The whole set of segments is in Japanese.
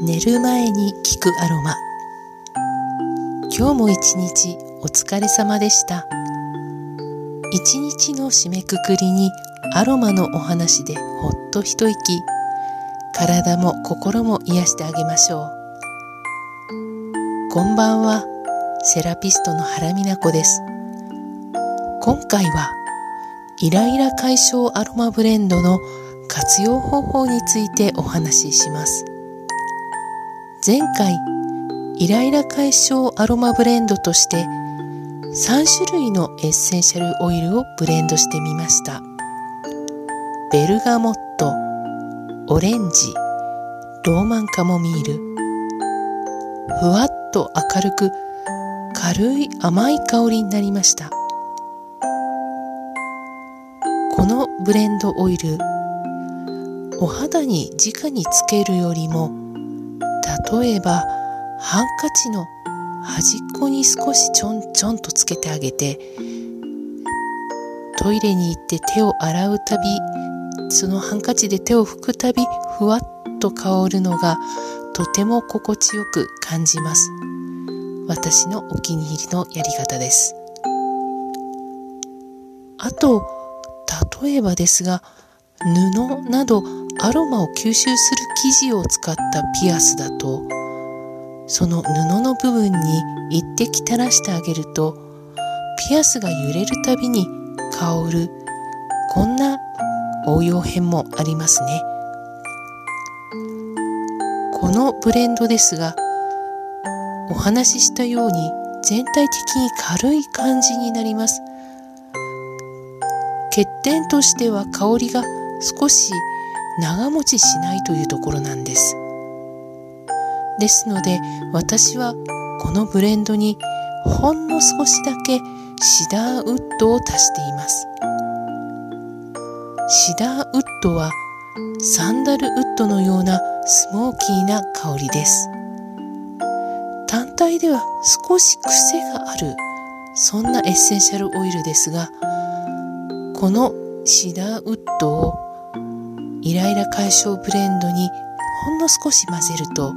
寝る前に聞くアロマ。今日も一日お疲れ様でした。一日の締めくくりにアロマのお話でほっと一息。体も心も癒してあげましょう。こんばんは。セラピストの原美奈子です。今回はイライラ解消アロマブレンドの活用方法についてお話しします。前回イライラ解消アロマブレンドとして3種類のエッセンシャルオイルをブレンドしてみました。ベルガモットオレンジローマンカモミール。ふわっと明るく軽い甘い香りになりました。このブレンドオイルお肌に直につけるよりも例えばハンカチの端っこに少しちょんちょんとつけてあげてトイレに行って手を洗うたびそのハンカチで手を拭くたびふわっと香るのがとても心地よく感じます。私のお気に入りのやり方です。あと例えばですが布などアロマを吸収する生地を使ったピアスだとその布の部分に一滴垂らしてあげるとピアスが揺れるたびに香るこんな応用編もありますね。このブレンドですがお話ししたように全体的に軽い感じになります。欠点としては香りが少し長持ちしないというところなんです。ですので私はこのブレンドにほんの少しだけシダーウッドを足しています。シダーウッドはサンダルウッドのようなスモーキーな香りです。単体では少し癖があるそんなエッセンシャルオイルですがこのシダーウッドをイライラ解消ブレンドにほんの少し混ぜると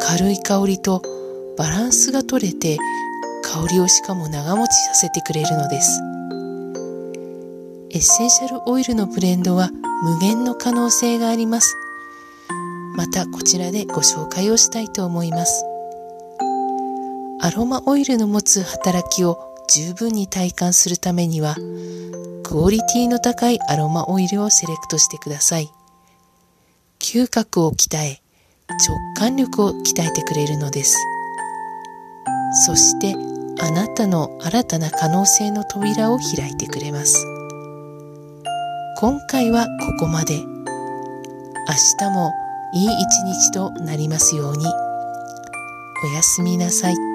軽い香りとバランスが取れて香りをしかも長持ちさせてくれるのです。エッセンシャルオイルのブレンドは無限の可能性があります。またこちらでご紹介をしたいと思います。アロマオイルの持つ働きを十分に体感するためにはクオリティの高いアロマオイルをセレクトしてください。嗅覚を鍛え、直感力を鍛えてくれるのです。そしてあなたの新たな可能性の扉を開いてくれます。今回はここまで。明日もいい一日となりますように。おやすみなさい。